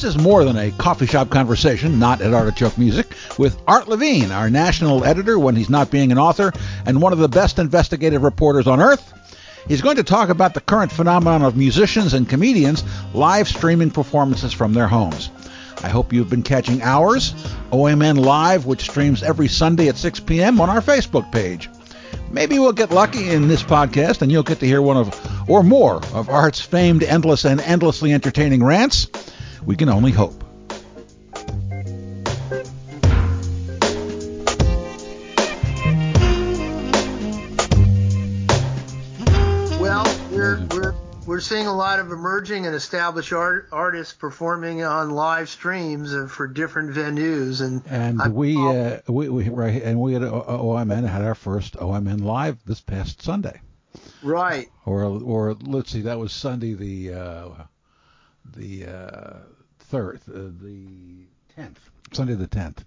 This is more than a coffee shop conversation, not at Artichoke Music, with Art Levine, our national editor when he's not being an author, and one of the best investigative reporters on earth. He's going to talk about the current phenomenon of musicians and comedians live streaming performances from their homes. I hope you've been catching ours, OMN Live, which streams every Sunday at 6 p.m. on our Facebook page. Maybe we'll get lucky in this podcast and you'll get to hear one of, or more, of Art's famed endless and endlessly entertaining rants. We can only hope. Well, we're we're we're seeing a lot of emerging and established art, artists performing on live streams for different venues, and and we, uh, we we right and we at OMN had our first OMN live this past Sunday. Right. Or or let's see, that was Sunday the uh, the uh, third, uh, the tenth, Sunday the tenth.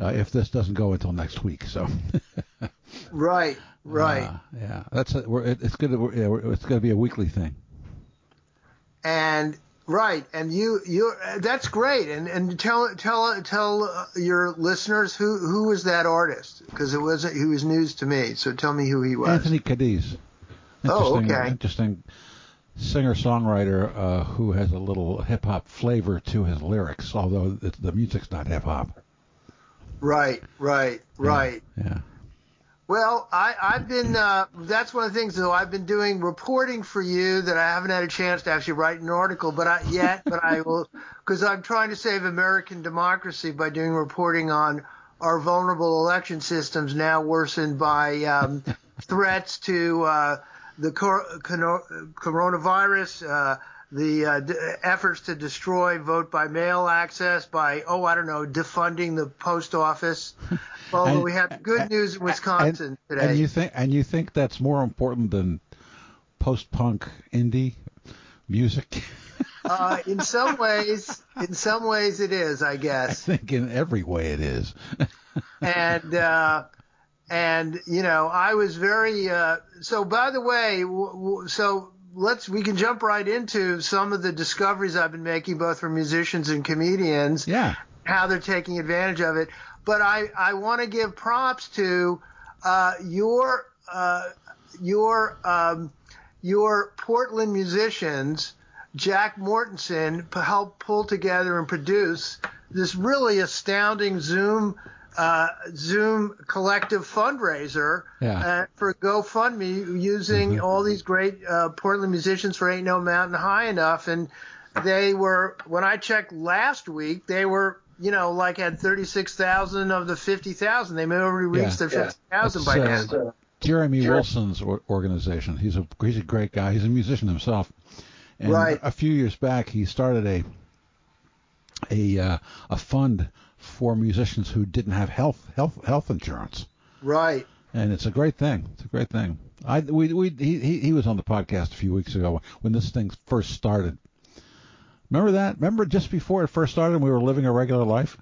Uh, if this doesn't go until next week, so. right, right. Uh, yeah, that's a, it, it's gonna yeah, it's gonna be a weekly thing. And right, and you you that's great. And and tell tell tell your listeners who who was that artist because it wasn't he was news to me. So tell me who he was. Anthony Cadiz. Oh, okay. Interesting singer songwriter uh, who has a little hip hop flavor to his lyrics, although the music's not hip hop. Right, right, right. Yeah. yeah. Well, I, I've been. Uh, that's one of the things, though. I've been doing reporting for you that I haven't had a chance to actually write an article, but I, yet, but I will, because I'm trying to save American democracy by doing reporting on our vulnerable election systems now worsened by um, threats to uh, the cor- coronavirus, uh, the uh, d- efforts to destroy vote by mail access by, oh, I don't know, defunding the post office. Although and, we have good news in Wisconsin and, today. And you think and you think that's more important than post punk indie music? uh, in some ways, in some ways it is, I guess. I think in every way it is. and uh, and you know, I was very. Uh, so, by the way, w- w- so let's we can jump right into some of the discoveries I've been making, both for musicians and comedians. Yeah. How they're taking advantage of it, but I I want to give props to uh, your uh, your um, your Portland musicians. Jack Mortensen helped pull together and produce this really astounding Zoom uh, Zoom collective fundraiser yeah. uh, for GoFundMe using mm-hmm. all these great uh, Portland musicians for Ain't No Mountain High Enough. And they were, when I checked last week, they were, you know, like had 36,000 of the 50,000. They may already reached yeah. their 50,000 by uh, now. Jeremy sure. Wilson's organization. He's a he's a great guy. He's a musician himself. And right. a few years back, he started a a uh, a fund for musicians who didn't have health health health insurance. Right. And it's a great thing. It's a great thing. I we we he he was on the podcast a few weeks ago when this thing first started. Remember that? Remember just before it first started, we were living a regular life.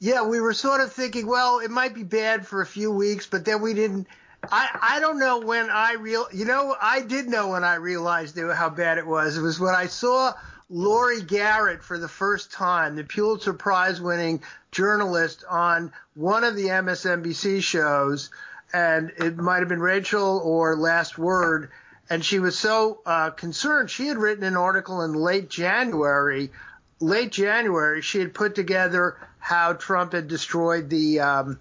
Yeah, we were sort of thinking, well, it might be bad for a few weeks, but then we didn't. I I don't know when I real. You know, I did know when I realized how bad it was. It was when I saw Laurie Garrett for the first time, the Pulitzer Prize winning journalist on one of the MSNBC shows, and it might have been Rachel or Last Word, and she was so uh, concerned. She had written an article in late January. Late January, she had put together how Trump had destroyed the, um,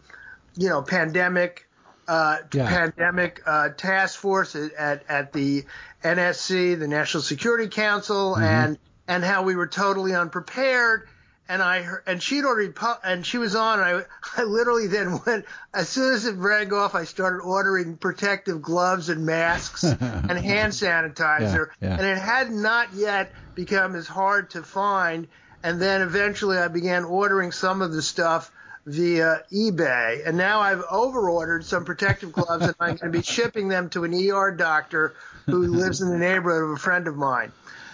you know, pandemic uh, yeah. pandemic uh, task force at, at the NSC, the National Security Council, mm-hmm. and and how we were totally unprepared. And I and she'd already and she was on. And I I literally then went as soon as it rang off. I started ordering protective gloves and masks and hand sanitizer. Yeah, yeah. And it had not yet become as hard to find. And then eventually I began ordering some of the stuff via eBay. And now I've overordered some protective gloves and I'm going to be shipping them to an ER doctor who lives in the neighborhood of a friend of mine.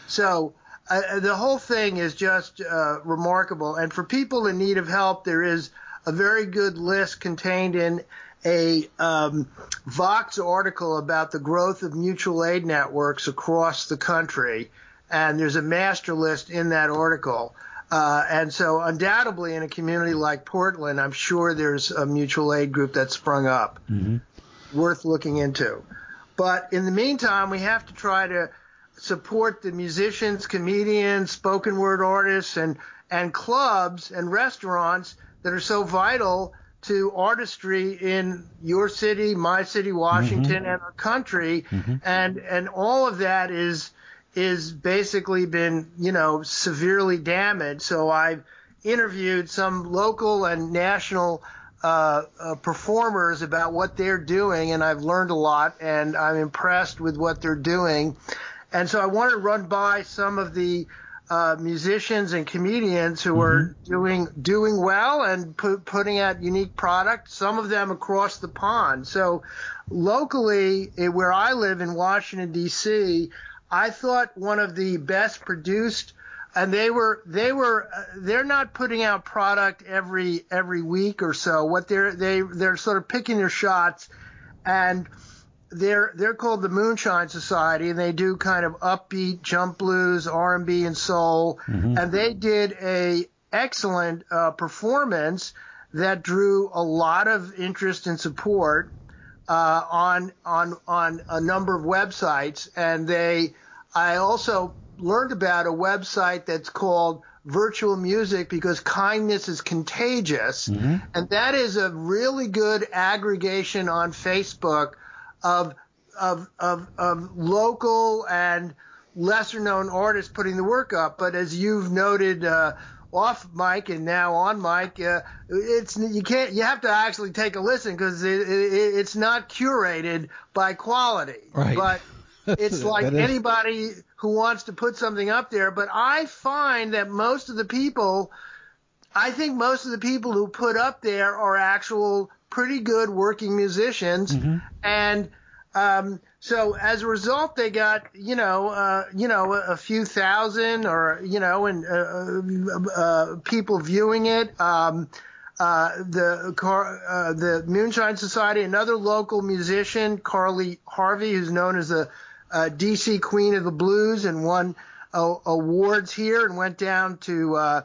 So uh, the whole thing is just uh, remarkable. And for people in need of help, there is a very good list contained in a um, Vox article about the growth of mutual aid networks across the country. And there's a master list in that article. Uh, and so, undoubtedly, in a community like Portland, I'm sure there's a mutual aid group that sprung up, mm-hmm. worth looking into. But in the meantime, we have to try to support the musicians, comedians, spoken word artists, and and clubs and restaurants that are so vital to artistry in your city, my city, Washington, mm-hmm. and our country, mm-hmm. and and all of that is is basically been you know severely damaged. So I've interviewed some local and national uh, uh, performers about what they're doing, and I've learned a lot, and I'm impressed with what they're doing. And so I want to run by some of the uh, musicians and comedians who are mm-hmm. doing doing well and putting out unique product. Some of them across the pond. So locally, eh, where I live in Washington D.C., I thought one of the best produced, and they were they were uh, they're not putting out product every every week or so. What they're they they're sort of picking their shots, and they're they're called the Moonshine Society, and they do kind of upbeat jump blues, R and B, and soul. Mm-hmm. And they did a excellent uh, performance that drew a lot of interest and support uh, on on on a number of websites. And they, I also learned about a website that's called virtual music because kindness is contagious. Mm-hmm. And that is a really good aggregation on Facebook of of of, of local and lesser known artists putting the work up. But as you've noted uh, off mic and now on mic, uh, it's you can't you have to actually take a listen because it, it, it's not curated by quality. Right. But it's like anybody who wants to put something up there. But I find that most of the people, I think most of the people who put up there are actual pretty good working musicians, mm-hmm. and um, so as a result, they got you know uh, you know a, a, few thousand or you know and uh, uh, uh people viewing it. Um, uh, the car, uh, the Moonshine Society, another local musician, Carly Harvey, who's known as the DC Queen of the Blues and won awards here and went down to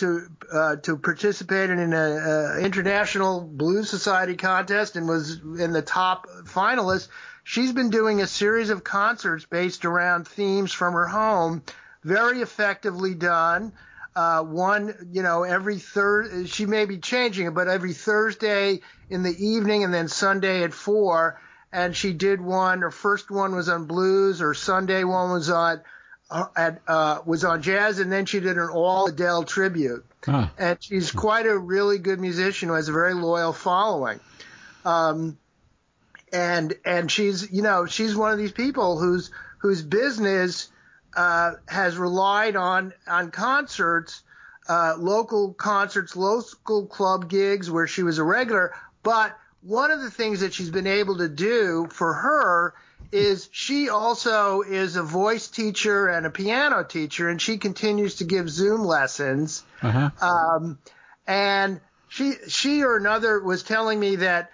to uh, to participate in an international blues society contest and was in the top finalist. She's been doing a series of concerts based around themes from her home, very effectively done. Uh, one, you know, every third, she may be changing it, but every Thursday in the evening and then Sunday at four. And she did one. Her first one was on blues. Her Sunday one was on uh, at, uh, was on jazz, and then she did an all Adele tribute. Huh. And she's quite a really good musician who has a very loyal following. Um, and and she's you know she's one of these people whose whose business uh, has relied on on concerts, uh, local concerts, local club gigs where she was a regular. But one of the things that she's been able to do for her is she also is a voice teacher and a piano teacher, and she continues to give Zoom lessons. Uh-huh. Um, and she she or another was telling me that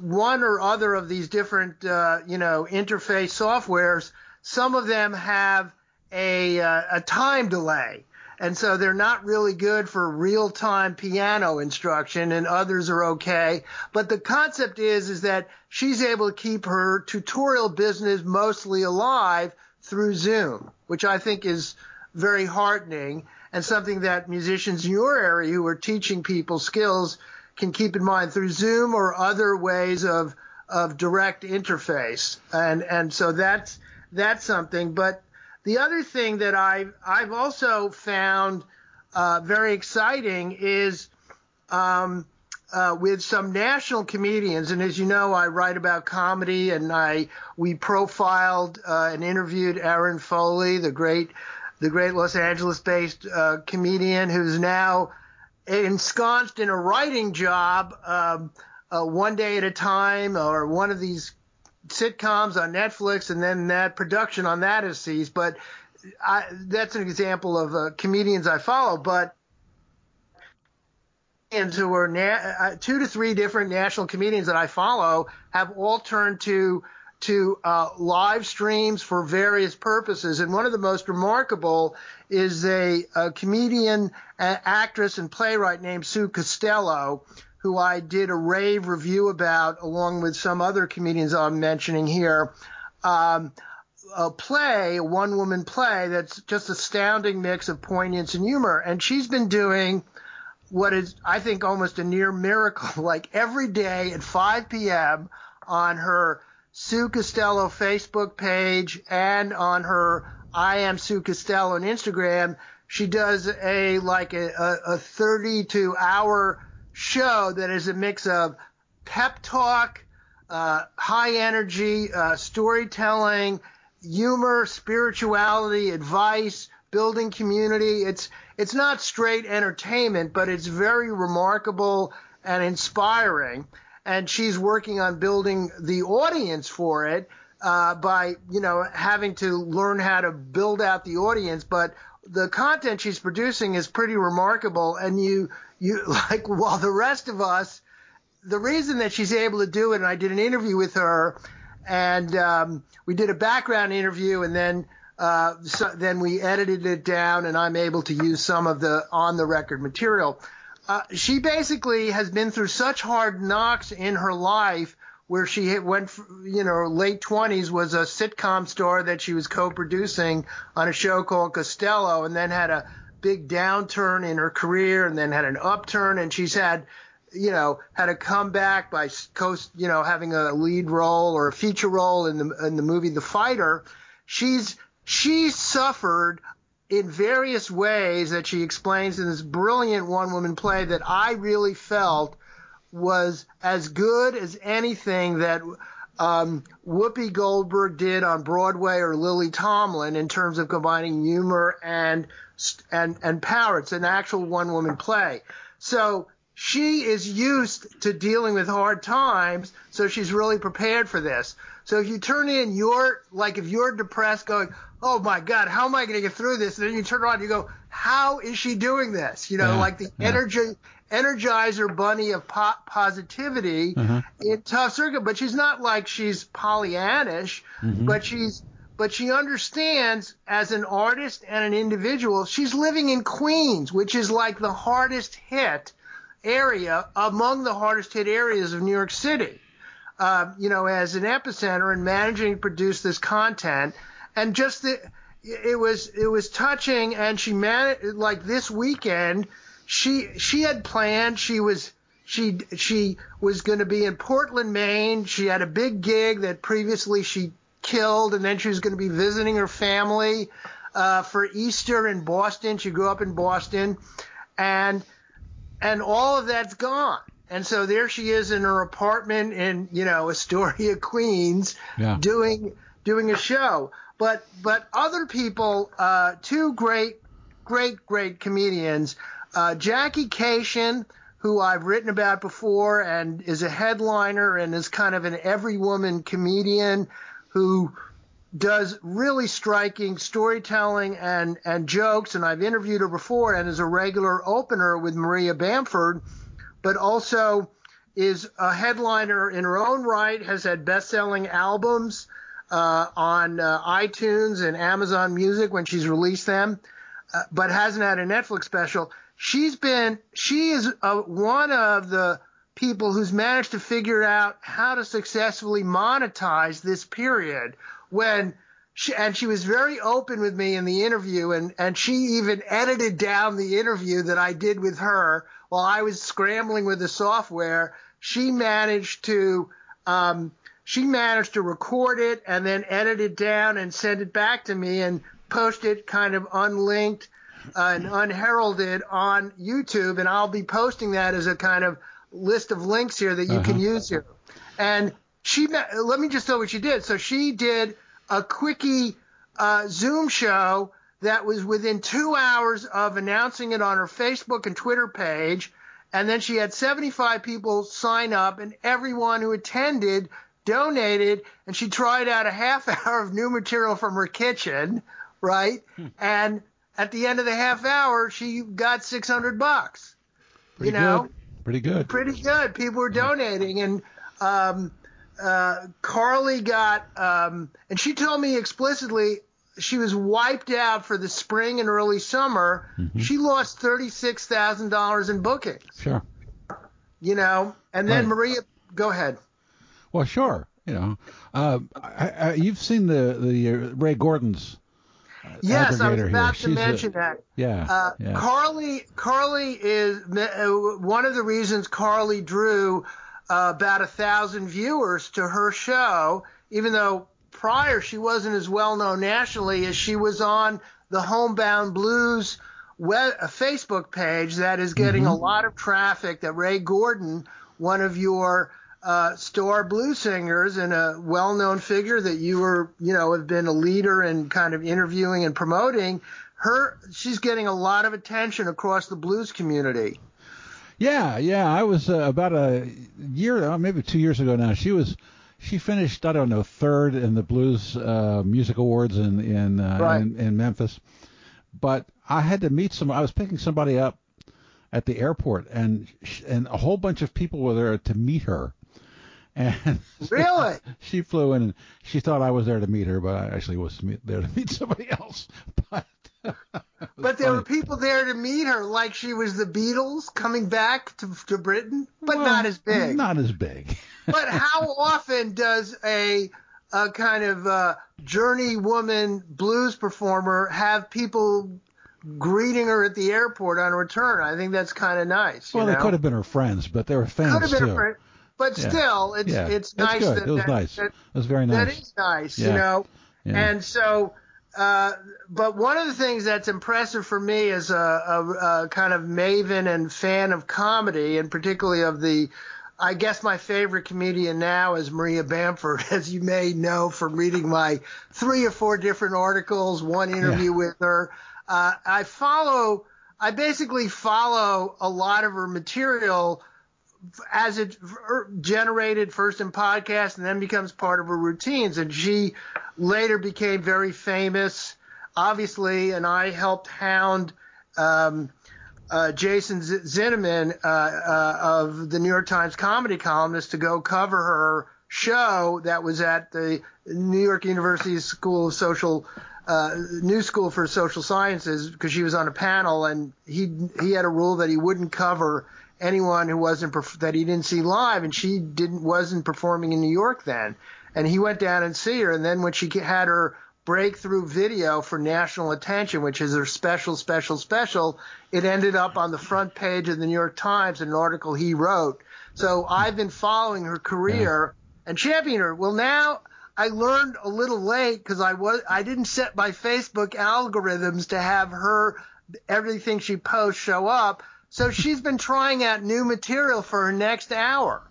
one or other of these different uh, you know interface softwares, some of them have a uh, a time delay and so they're not really good for real time piano instruction and others are okay. But the concept is is that she's able to keep her tutorial business mostly alive through zoom which i think is very heartening and something that musicians in your area who are teaching people skills can keep in mind through zoom or other ways of of direct interface. And and so that's that's something. But the other thing that I've I've also found uh, very exciting is um, uh, with some national comedians, and as you know, I write about comedy, and I we profiled uh, and interviewed Erin Foley, the great the great Los Angeles-based uh, comedian who's now ensconced in a writing job. Um, uh, one day at a time, or one of these sitcoms on Netflix, and then that production on that is seized. But I, that's an example of uh, comedians I follow. But who are na- uh, two to three different national comedians that I follow have all turned to to uh, live streams for various purposes. And one of the most remarkable is a, a comedian, a- actress, and playwright named Sue Costello, who I did a rave review about along with some other comedians I'm mentioning here. Um, a play, a one woman play that's just astounding mix of poignance and humor. And she's been doing what is, I think, almost a near miracle, like every day at 5 p.m. on her Sue Costello Facebook page and on her I am Sue Costello on Instagram. She does a like a, a, a 32 hour show that is a mix of pep talk, uh, high energy, uh, storytelling, humor, spirituality, advice, building community. It's it's not straight entertainment, but it's very remarkable and inspiring. And she's working on building the audience for it uh, by you know having to learn how to build out the audience. But the content she's producing is pretty remarkable. And you you like while the rest of us, the reason that she's able to do it, and I did an interview with her and um, we did a background interview, and then uh, so then we edited it down, and I'm able to use some of the on the record material. Uh, she basically has been through such hard knocks in her life where she went, you know, late 20s was a sitcom star that she was co-producing on a show called Costello, and then had a big downturn in her career, and then had an upturn, and she's had you know, had a comeback by coast, you know, having a lead role or a feature role in the in the movie The Fighter. She's she suffered in various ways that she explains in this brilliant one woman play that I really felt was as good as anything that um, Whoopi Goldberg did on Broadway or Lily Tomlin in terms of combining humor and and and power. It's an actual one woman play. So she is used to dealing with hard times, so she's really prepared for this. So if you turn in your, like if you're depressed going, oh my God, how am I going to get through this? And then you turn around and you go, how is she doing this? You know, yeah, like the yeah. energy, energizer bunny of po- positivity uh-huh. in tough circuit, but she's not like she's Pollyannish, mm-hmm. but she's, but she understands as an artist and an individual, she's living in Queens, which is like the hardest hit area among the hardest hit areas of New York City. Uh, you know, as an epicenter and managing to produce this content, and just the, it was it was touching. And she managed like this weekend, she she had planned. She was she she was going to be in Portland, Maine. She had a big gig that previously she killed, and then she was going to be visiting her family uh, for Easter in Boston. She grew up in Boston, and and all of that's gone. And so there she is in her apartment in, you know, Astoria, Queens, yeah. doing doing a show. But but other people, uh, two great, great, great comedians, uh, Jackie Kashian, who I've written about before and is a headliner and is kind of an every woman comedian who does really striking storytelling and, and jokes, and I've interviewed her before and is a regular opener with Maria Bamford, but also is a headliner in her own right, has had best-selling albums uh, on uh, iTunes and Amazon Music when she's released them, uh, but hasn't had a Netflix special. She's been, she is a, one of the people who's managed to figure out how to successfully monetize this period when she, and she was very open with me in the interview and, and she even edited down the interview that I did with her while I was scrambling with the software. She managed to, um, she managed to record it and then edit it down and send it back to me and post it kind of unlinked uh, and unheralded on YouTube. And I'll be posting that as a kind of list of links here that you uh-huh. can use here. And she let me just tell what she did. So she did a quickie uh, Zoom show that was within two hours of announcing it on her Facebook and Twitter page. And then she had 75 people sign up, and everyone who attended donated. And she tried out a half hour of new material from her kitchen, right? Hmm. And at the end of the half hour, she got 600 bucks. Pretty you know, good. pretty good. Pretty good. People were donating, and um, uh, Carly got, um, and she told me explicitly she was wiped out for the spring and early summer. Mhm. She lost thirty six thousand dollars in bookings. Sure. You know, and then Right. Maria, go ahead. Well, sure. You know, uh, I, I, you've seen the the uh, Rae Gordon's. uh, Yes, I was about here. to She's a- mention that. Yeah. Uh, yeah. Carly, Carly is uh, one of the reasons Carly drew uh, about a thousand viewers to her show, even though prior she wasn't as well known nationally as she was on the Homebound Blues web, a Facebook page that is getting Mhm. a lot of traffic. That Rae Gordon, one of your uh, star blues singers and a well-known figure that you were, you know, have been a leader in kind of interviewing and promoting. Her, she's getting a lot of attention across the blues community. Yeah, yeah. I was uh, about a year, uh, maybe two years ago now. She was, she finished, I don't know, third in the Blues uh, Music Awards in in, uh, Right. in in Memphis. But I had to meet some. I was picking somebody up at the airport, and and a whole bunch of people were there to meet her. And Really? she flew in, and she thought I was there to meet her, but I actually was there to meet somebody else. But But there were people there to meet her, like she was the Beatles coming back to, to Britain, but Well, not as big. Not as big. but how often does a a kind of uh, journey woman blues performer have people greeting her at the airport on return? I think that's kind of nice. you Well, they could have been her friends, but they were fans Could have been too. a friend, but Yeah. still, it's yeah, it's nice. good. That, it was that, nice. That, was very nice. is nice, Yeah. you know. And so, uh, but one of the things that's impressive for me as a, a, a kind of maven and fan of comedy, and particularly of the, I guess my favorite comedian now is Maria Bamford, as you may know from reading my three or four different articles, one interview Yeah. with her. Uh, I follow, I basically follow a lot of her material as it er, generated first in podcast and then becomes part of her routines. And she later became very famous, obviously, and I helped hound um, uh, Jason Z- Zinoman uh, uh, of the New York Times comedy columnist to go cover her show that was at the New York University School of Social uh, New School for Social Sciences because she was on a panel and he he had a rule that he wouldn't cover anyone who wasn't perf- that he didn't see live and she didn't wasn't performing in New York then. And he went down and see her and then when she had her breakthrough video for national attention which is her special special special it ended up on the front page of the New York Times in an article he wrote. So I've been following her career and championing her. Well now I learned a little late because I was I didn't set my Facebook algorithms to have her everything she posts show up. So she's been trying out new material for her next hour.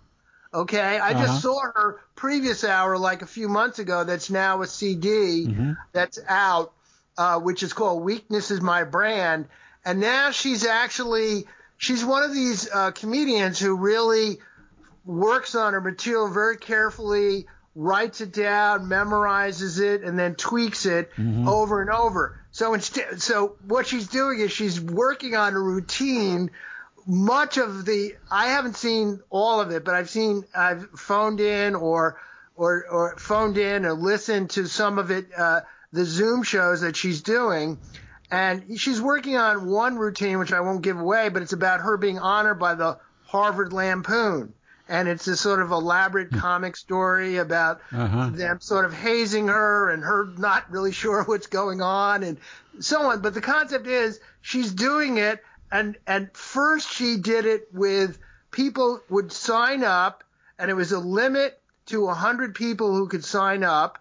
Okay, I Uh-huh. just saw her previous hour like a few months ago. That's now a CD Mhm. that's out, uh, which is called "Weakness Is My Brand," and now she's actually she's one of these uh, comedians who really works on her material very carefully, writes it down, memorizes it, and then tweaks it Mhm. over and over. So instead, so what she's doing is she's working on a routine. Much of the I haven't seen all of it, but I've seen I've phoned in or or or phoned in or listened to some of it, uh, the Zoom shows that she's doing. And she's working on one routine, which I won't give away, but it's about her being honored by the Harvard Lampoon. And it's a sort of elaborate comic story about Uh-huh. them sort of hazing her and her not really sure what's going on and so on. But the concept is she's doing it and, and first she did it with people would sign up and it was a limit to a hundred people who could sign up.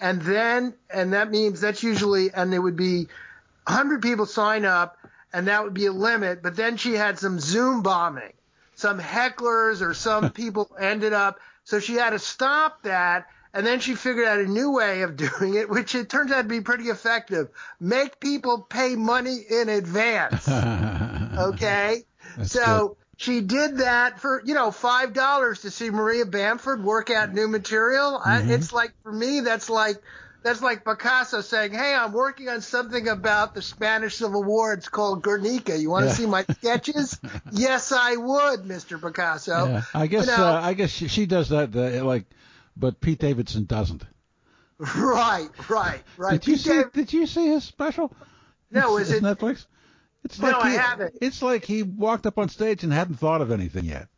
And then, and that means that's usually, and there would be 100 people sign up, and that would be a limit. But then she had some Zoom bombing. Some hecklers or some people ended up. So she had to stop that. And then she figured out a new way of doing it, which it turns out to be pretty effective. Make people pay money in advance. Okay. That's so she did that for, you know, $5 to see Maria Bamford work out new material. I, Mhm. it's like, for me, that's like, that's like Picasso saying, "Hey, I'm working on something about the Spanish Civil War. It's called Guernica. You want to Yeah. see my sketches? yes, I would, Mr. Picasso." Yeah. I guess you know- uh, I guess she, she does that uh, like but Pete Davidson doesn't. Right, right, right. Did you see? Dav- Did you see his special? No, is it- Netflix? It's No, like I he, haven't. It's like he walked up on stage and hadn't thought of anything yet.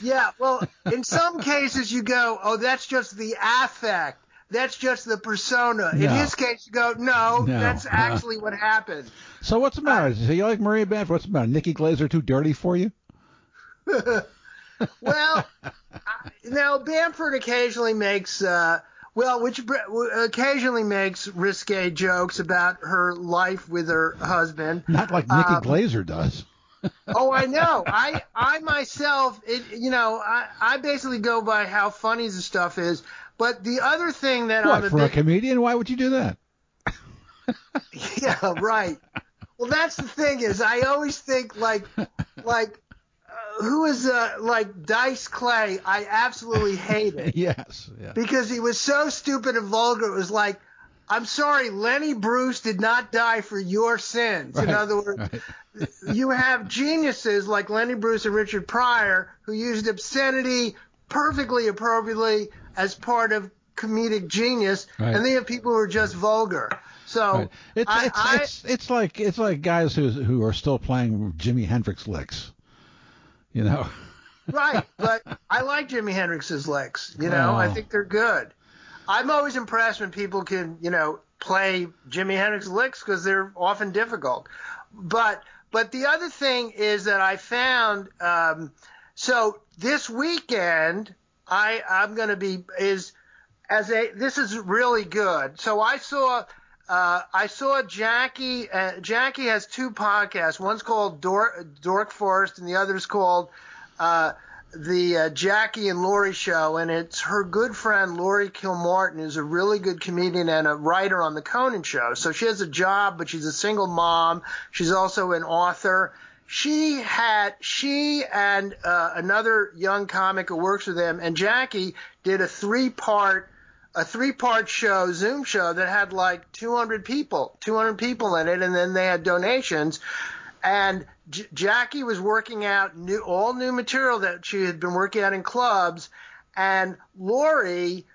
Yeah, well, in some cases you go, oh, that's just the affect. That's just the persona. In his case, you go, no, No. that's actually what happened. So what's the matter? So you like Maria Bamford? What's the matter? Nikki Glazer too dirty for you? Well, I- now Bamford occasionally makes, uh, well, which br- occasionally makes risque jokes about her life with her husband. Not like Nikki Um, Glazer does. Oh, I know. I I myself, it, you know, I I basically go by how funny the stuff is. But the other thing that I'm a for a big comedian? Why would you do that? yeah, right. Well, that's the thing is I always think like like who is uh, like Dice Clay? I absolutely hate it yes. Yeah. because he was so stupid and vulgar. It was like. I'm sorry, Lenny Bruce did not die for your sins. In other words, right. you have geniuses like Lenny Bruce and Richard Pryor who used obscenity perfectly appropriately as part of comedic genius, Right. and then you have people who are just vulgar. So Right. It's, I, it's, I, it's it's like it's like guys who who are still playing Jimi Hendrix licks. You know. right, but I like Jimi Hendrix's licks. You know, I Oh. think they're good. I'm always impressed when people can, you know, play Jimi Hendrix licks because they're often difficult. But but the other thing is that I found um, so this weekend I I'm going to be is as a this is really good. So I saw uh, I saw Jackie. Uh, Jackie has two podcasts. One's called Dork, Dork Forest, and the other's called uh, the uh, Jackie and Laurie Show. And it's her good friend Laurie Kilmartin, who's a really good comedian and a writer on the Conan Show. So she has a job, but she's a single mom. She's also an author. She had she and uh, another young comic who works with them, and Jackie did a three part a three part show, Zoom show that had like 200 people, 200 people in it, and then they had donations. And J- Jackie was working out new, all new material that she had been working out in clubs, and Laurie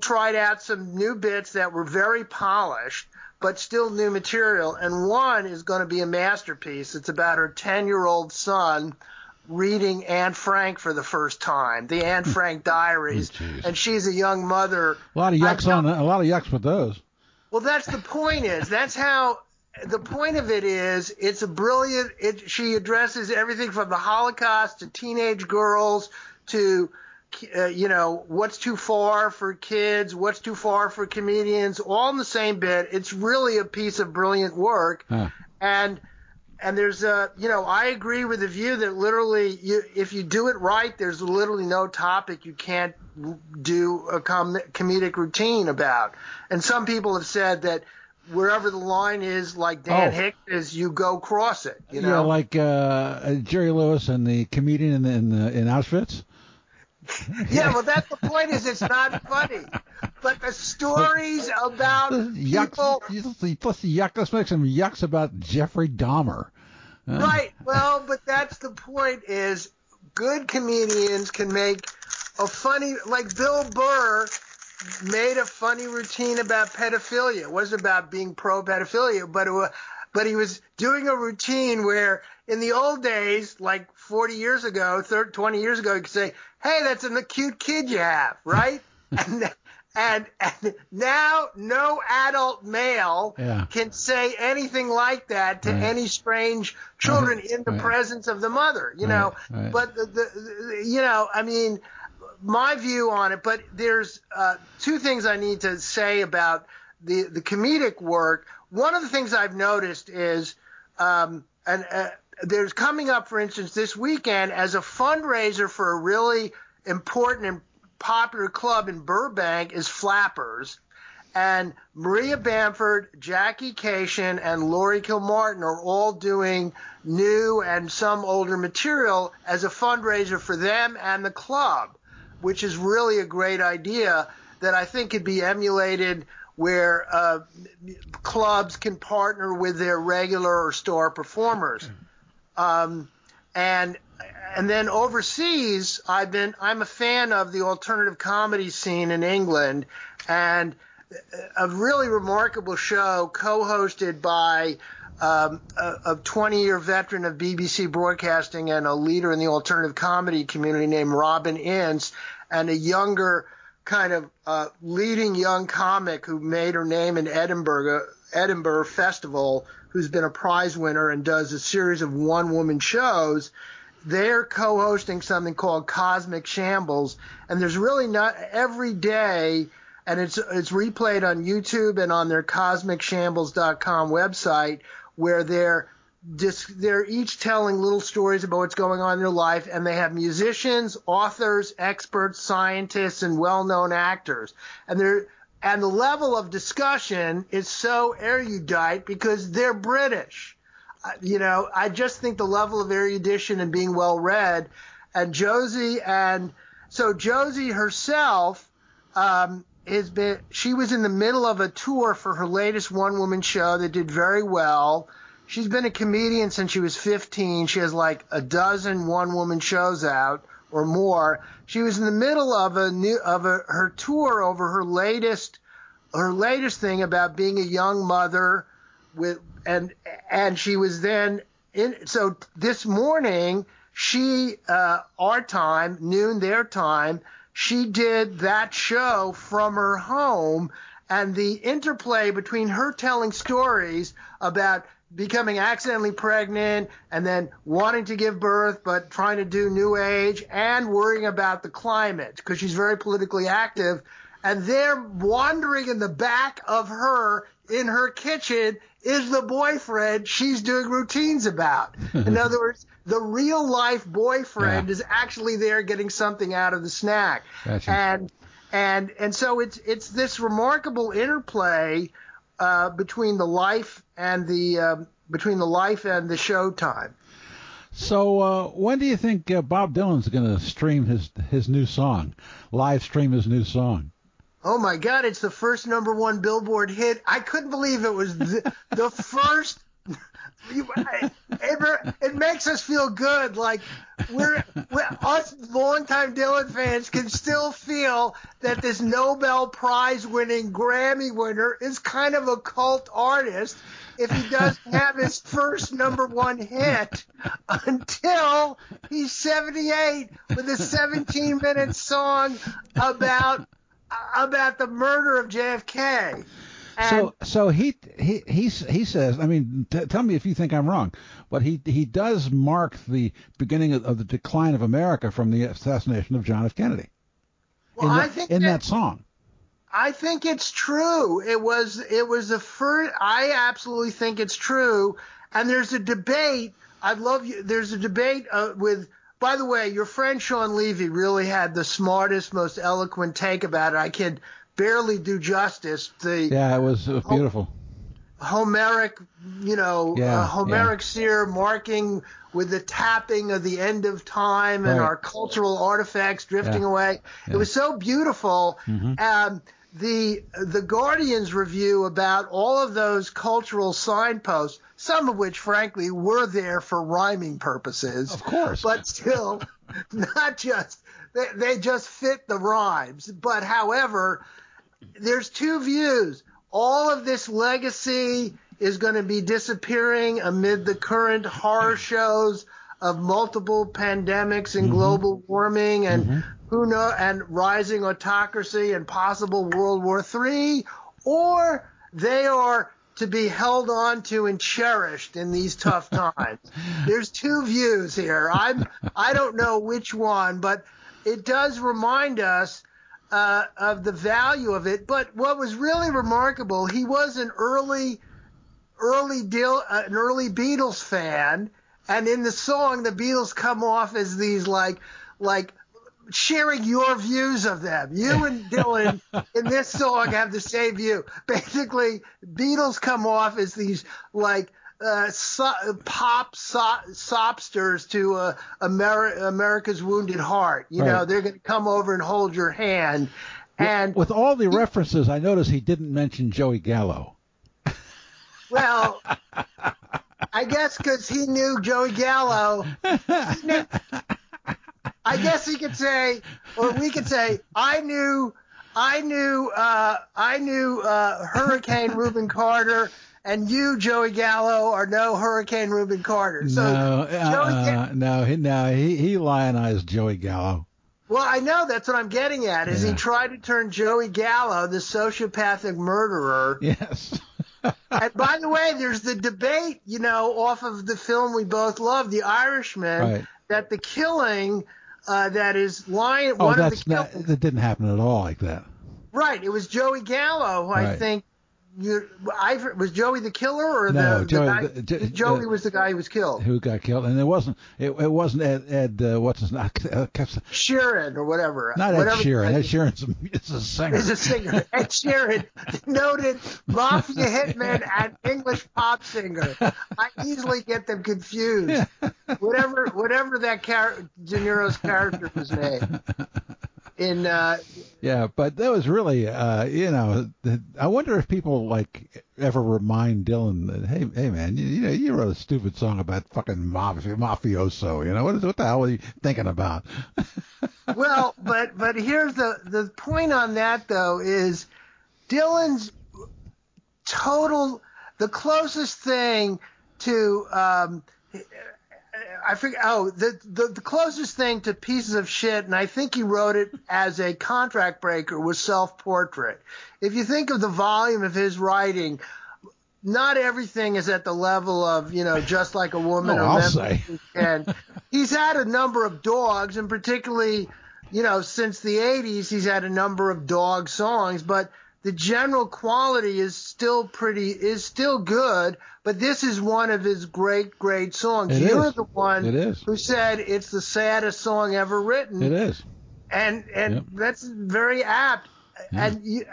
tried out some new bits that were very polished, but still new material. And one is going to be a masterpiece. It's about her 10 year old son reading Anne Frank for the first time, the Anne Frank Diaries, Oh, and she's a young mother. A lot of yucks on a lot of yucks with those. well, that's the point. Is that's how the point of it is. It's a brilliant. It she addresses everything from the Holocaust to teenage girls to. Uh, you know what's too far for kids, what's too far for comedians, all in the same bit. It's really a piece of brilliant work, Huh. and and there's a you know I agree with the view that literally you, if you do it right, there's literally no topic you can't do a com- comedic routine about. And some people have said that wherever the line is, like Dan Oh. Hicks is, you go cross it. You yeah, know, like uh, Jerry Lewis and the comedian in in, uh, in Auschwitz. yeah. Well, that's the point. Is it's not funny, but the stories about people. Yucks, plus the yuck. Let's make some yucks about Jeffrey Dahmer. Huh? Right. Well, but that's the point is good comedians can make a funny like Bill Burr made a funny routine about pedophilia. It wasn't about being pro pedophilia, but it was, but he was doing a routine where in the old days, like 40 years ago, 30, 20 years ago, you could say, "Hey, that's an cute kid you have," right? and, and and now no adult male Yeah. can say anything like that to Right. any strange children in the Right. presence of the mother, you know. But the, the, the you know, I mean, my view on it. But there's uh, two things I need to say about the the comedic work. One of the things I've noticed is, um, and uh, there's coming up, for instance, this weekend as a fundraiser for a really important and popular club in Burbank is Flappers. And Maria Bamford, Jackie Kashian, and Laurie Kilmartin are all doing new and some older material as a fundraiser for them and the club, which is really a great idea that I think could be emulated where uh, clubs can partner with their regular or star performers. Um, and and then overseas, I've been I'm a fan of the alternative comedy scene in England, and a really remarkable show co-hosted by um, a 20 year veteran of BBC broadcasting and a leader in the alternative comedy community named Robin Ince, and a younger kind of uh, leading young comic who made her name in Edinburgh Edinburgh Festival, who's been a prize winner and does a series of one woman shows. They're co-hosting something called Cosmic Shambles, and there's really not every day and it's it's replayed on YouTube and on their cosmicshambles.com website where they're just they're each telling little stories about what's going on in their life and they have musicians, authors, experts, scientists and well-known actors. And they're and the level of discussion is so erudite because they're British. You know, I just think the level of erudition and being well read and Josie and so Josie herself um, has been she was in the middle of a tour for her latest one woman show that did very well. She's been a comedian since she was 15. She has like a dozen one woman shows out or more. She was in the middle of a new of a, her tour over her latest her latest thing about being a young mother with and and she was then in so this morning she uh our time noon their time she did that show from her home and the interplay between her telling stories about becoming accidentally pregnant and then wanting to give birth but trying to do new age and worrying about the climate because she's very politically active and there wandering in the back of her in her kitchen is the boyfriend she's doing routines about. In other words, the real life boyfriend yeah. is actually there getting something out of the snack. Gotcha. And and and so it's it's this remarkable interplay uh, between the life and the uh, between the life and the showtime. So uh, when do you think uh, Bob Dylan's going to stream his his new song, live stream his new song? Oh my God! It's the first number one Billboard hit. I couldn't believe it was the, the first it, it makes us feel good. Like we're, we're us longtime Dylan fans can still feel that this Nobel Prize winning Grammy winner is kind of a cult artist if he doesn't have his first number one hit until he's 78 with a 17 minute song about about the murder of JFK. So so he he he he says. I mean, t- tell me if you think I'm wrong, but he he does mark the beginning of, of the decline of America from the assassination of John F. Kennedy. Well, in I think in that, that song. I think it's true. It was it was the first. I absolutely think it's true. And there's a debate. I'd love you. There's a debate uh, with. By the way, your friend Sean Levy really had the smartest, most eloquent take about it. I can barely do justice. The yeah, it was, it was beautiful. Homeric, you know, yeah, uh, Homeric yeah. seer marking with the tapping of the end of time and right. our cultural artifacts drifting yeah. away. It was so beautiful. Mm-hmm. Um, the the Guardian's review about all of those cultural signposts, some of which, frankly, were there for rhyming purposes, of course, but still, not just they, they just fit the rhymes. But however, there's two views. All of this legacy is going to be disappearing amid the current horror shows of multiple pandemics and mm-hmm. global warming and mm-hmm. who know and rising autocracy and possible World War III, or they are to be held on to and cherished in these tough times. There's two views here. I'm I don't know which one, but it does remind us uh, of the value of it. But what was really remarkable, he was an early, early deal, uh, an early Beatles fan, and in the song, the Beatles come off as these like, like sharing your views of them. You and Dylan in this song have the same view. Basically, Beatles come off as these like uh, so, pop so, sopsters to uh, Ameri- America's Wounded Heart. You right. know, they're going to come over and hold your hand. And with, with all the references, I noticed he didn't mention Joey Gallo. Well, I guess because he knew Joey Gallo. Knew, I guess he could say, or we could say, I knew, I knew, uh, I knew uh, Hurricane Rubin Carter, and you, Joey Gallo, are no Hurricane Rubin Carter. So no, Joey uh, no, he, no, he he lionized Joey Gallo. well, I know that's what I'm getting at. Is Yeah. he tried to turn Joey Gallo, the sociopathic murderer? Yes. And by the way, there's the debate, you know, off of the film we both love, The Irishman, Right. that the killing uh, that is lying. oh, one of that's the not. kill- That didn't happen at all like that. right. It was Joey Gallo, who I think. You, I was Joey the killer, or No, the, Joey- the guy, the- Jo- Joey uh, was the guy who was killed, Who got killed? And it wasn't. It, it wasn't Ed. Ed uh, what's his name? Uh, Sheeran or whatever. Not Ed whatever Sheeran. Ed Sheeran's a, is a singer. is a singer. Ed Sheeran, noted mafia hitman and English pop singer. I easily get them confused. Whatever, whatever that char- De Niro's character was named in. Uh, Yeah, but that was really, uh, you know, I wonder if people like ever remind Dylan that, hey, hey, man, you, you know, you wrote a stupid song about fucking mafia, mafioso. You know, what is what the hell are you thinking about? well, but but here's the the point on that though is Dylan's total the closest thing to um I forget oh the, the the closest thing to pieces of shit and I think he wrote it as a contract breaker was self-portrait. If you think of the volume of his writing not everything is at the level of, you know, just like a woman No, I'll say. and he's had a number of dogs, and particularly, you know, since the 80s, he's had a number of dog songs, but the general quality is still pretty, is still good, but this is one of his great, great songs. It You're is. the one who said it's the saddest song ever written It is. and and Yep. that's very apt. And you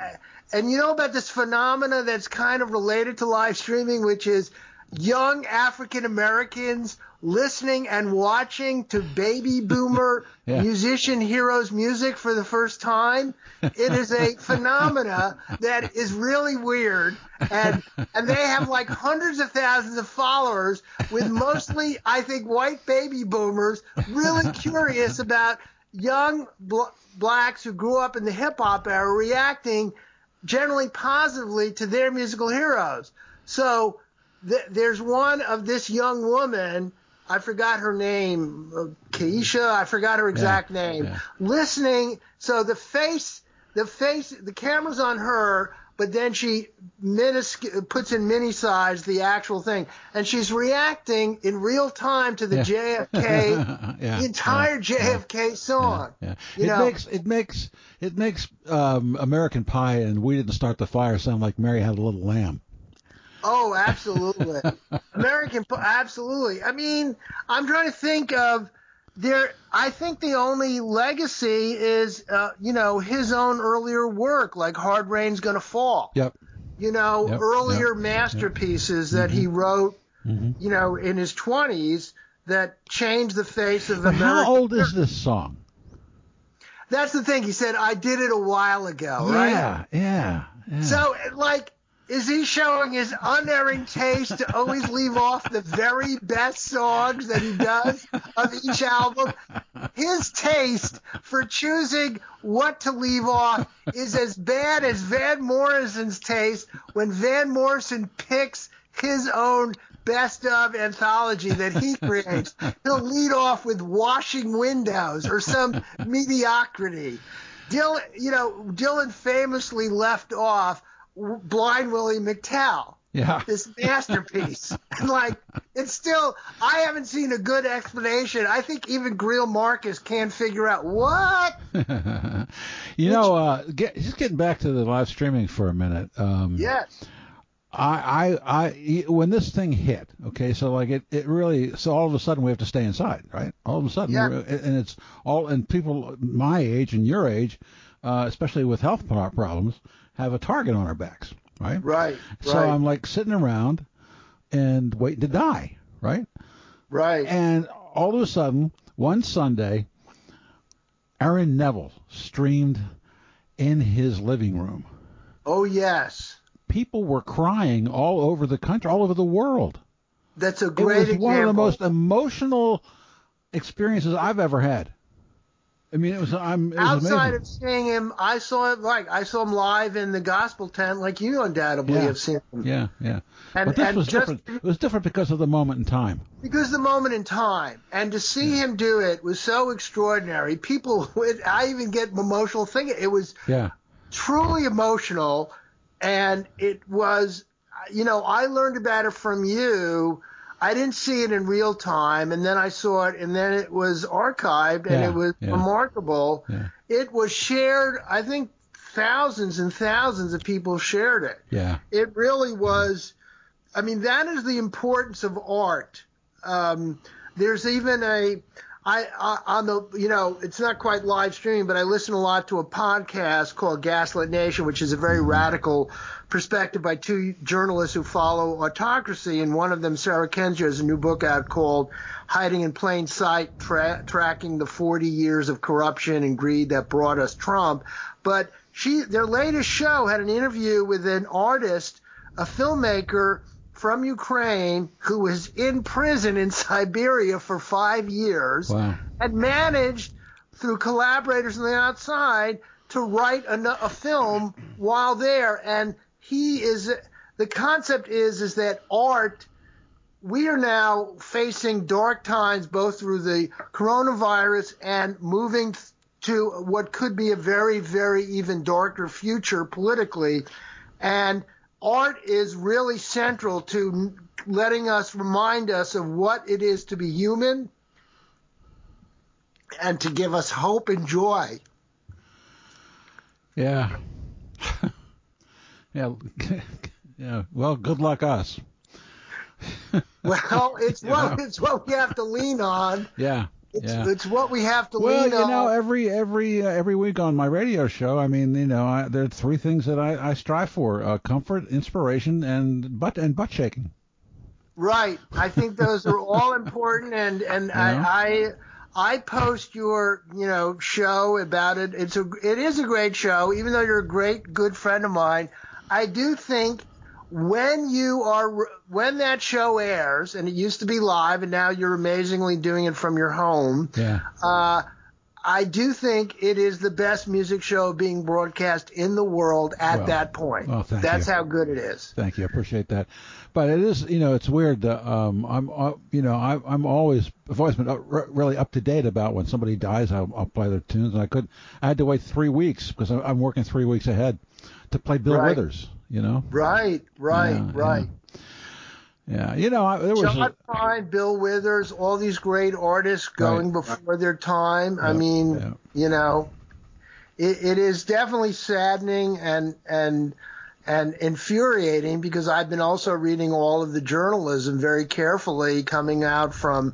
and you know about this phenomena that's kind of related to live streaming, which is young African Americans listening and watching to baby boomer Yeah. musician heroes music for the first time. It is a phenomena that is really weird and and they have like hundreds of thousands of followers with mostly I think white baby boomers really curious about young bl- blacks who grew up in the hip hop era reacting generally positively to their musical heroes. So th- there's one of this young woman, I forgot her name, uh, Keisha, I forgot her exact name, yeah. listening. So the face, the face, the camera's on her, but then she puts in mini size the actual thing, and she's reacting in real time to the Yeah. JFK, Yeah, the entire yeah, JFK song. Yeah. It know- makes it makes it makes um, American Pie and We Didn't Start the Fire sound like Mary Had a Little Lamb. Oh, absolutely. American, absolutely. I mean, I'm trying to think of there. I think the only legacy is, uh, you know, his own earlier work, like Hard Rain's Gonna Fall. Yep. You know, Yep, earlier yep, masterpieces that he wrote, Mhm. you know, in his 20s that changed the face of American. how old is this song? That's the thing. He said, I did it a while ago, right? Yeah, yeah. yeah. So, like, is he showing his unerring taste to always leave off the very best songs that he does of each album? His taste for choosing what to leave off is as bad as Van Morrison's taste when Van Morrison picks his own best of anthology that he creates. He'll lead off with washing windows or some mediocrity. Dylan, you know, Dylan famously left off Blind Willie McTell, yeah. this masterpiece. and like, it's still, I haven't seen a good explanation. I think even Greil Marcus can't figure out what. you know, uh, get, just getting back to the live streaming for a minute. Um, Yes. I, I, I, when this thing hit, okay, so like it, it really, so all of a sudden we have to stay inside, right? All of a sudden, Yeah. and it's all, and people my age and your age, uh, especially with health pro- problems, have a target on our backs, right? Right. So right. I'm like sitting around and waiting to die, right? right. And all of a sudden, one Sunday, Aaron Neville streamed in his living room. oh, yes. People were crying all over the country, all over the world. that's a great it was example. one of the most emotional experiences I've ever had. I mean, it was. I'm it was Outside amazing. of seeing him, I saw it like I saw him live in the gospel tent, like you undoubtedly Yeah. have seen him. Yeah, yeah. And, but this and was just different. It was different because of the moment in time. because the moment in time, and to see him do it was so extraordinary. People, would, I even get emotional thinking it was Yeah, truly emotional, and it was, you know, I learned about it from you. I didn't see it in real time, and then I saw it, and then it was archived, and Yeah, it was yeah. remarkable. Yeah. It was shared. I think thousands and thousands of people shared it. yeah, It really was. I mean, that is the importance of art. Um, there's even a, I, I on the, you know, it's not quite live streaming, but I listen a lot to a podcast called Gaslit Nation, which is a very radical perspective by two journalists who follow autocracy, and one of them, Sarah Kendzior, has a new book out called "Hiding in Plain Sight: Tra- Tracking the 40 Years of Corruption and Greed That Brought Us Trump." But she, their latest show had an interview with an artist, a filmmaker from Ukraine who was in prison in Siberia for five years wow, and managed through collaborators on the outside to write a, a film while there. And he is the concept is is that art. We are now facing dark times, both through the coronavirus and moving to what could be a very, very even darker future politically. And art is really central to letting us remind us of what it is to be human and to give us hope and joy. yeah, yeah, yeah. Well, good luck us. Well, it's what know? it's what we have to lean on. Yeah, It's, yeah. it's what we have to Well, lean you know, on. every every uh, every week on my radio show, I mean, you know, I, there are three things that I, I strive for: uh, comfort, inspiration, and butt and butt shaking. Right. I think those are all important, and and Yeah. I, I I post your you know show about it. It's a it is a great show, even though you're a great good friend of mine. I do think when you are when that show airs, and it used to be live, and now you're amazingly doing it from your home. Yeah, Uh, I do think it is the best music show being broadcast in the world at Well, that point. well, thank That's you. how good it is. thank you, I appreciate that. But it is, you know, it's weird. That, um, I'm, uh, you know, I, I'm always, I've always been re- really up to date about when somebody dies. I'll, I'll play their tunes, and I could, I had to wait three weeks because I'm I'm working three weeks ahead to play Bill Right. Withers. You know, Right, right, Yeah, right. yeah, you know, I, there was. John Prine, Bill Withers, all these great artists going before their time. I mean, yeah. you know, it, it is definitely saddening and and and infuriating because I've been also reading all of the journalism very carefully coming out from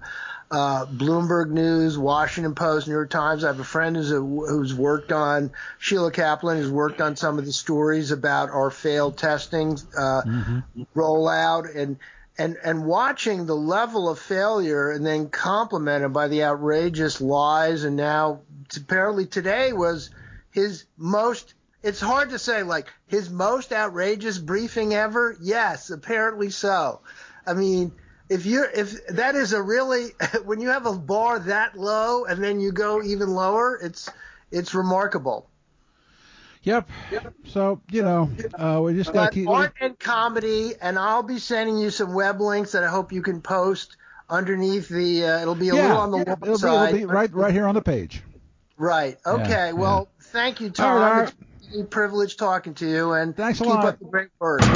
uh, Bloomberg News, Washington Post, New York Times. I have a friend who's, a, who's worked on Sheila Kaplan, who's worked on some of the stories about our failed testing uh, rollout. And and and watching the level of failure and then complemented by the outrageous lies and now apparently today was his most it's hard to say like his most outrageous briefing ever? Yes apparently so. I mean if you're if that is a really when you have a bar that low and then you go even lower it's it's remarkable Yep. So you know, uh, we just got to keep. art and comedy, and I'll be sending you some web links that I hope you can post underneath the. Uh, it'll be a yeah, little on the it'll be, it'll be right right here on the page. Right. Okay. yeah. Well, thank you, All Tom. right, Art. It's been a privilege talking to you, and Thanks a keep lot. up the great work.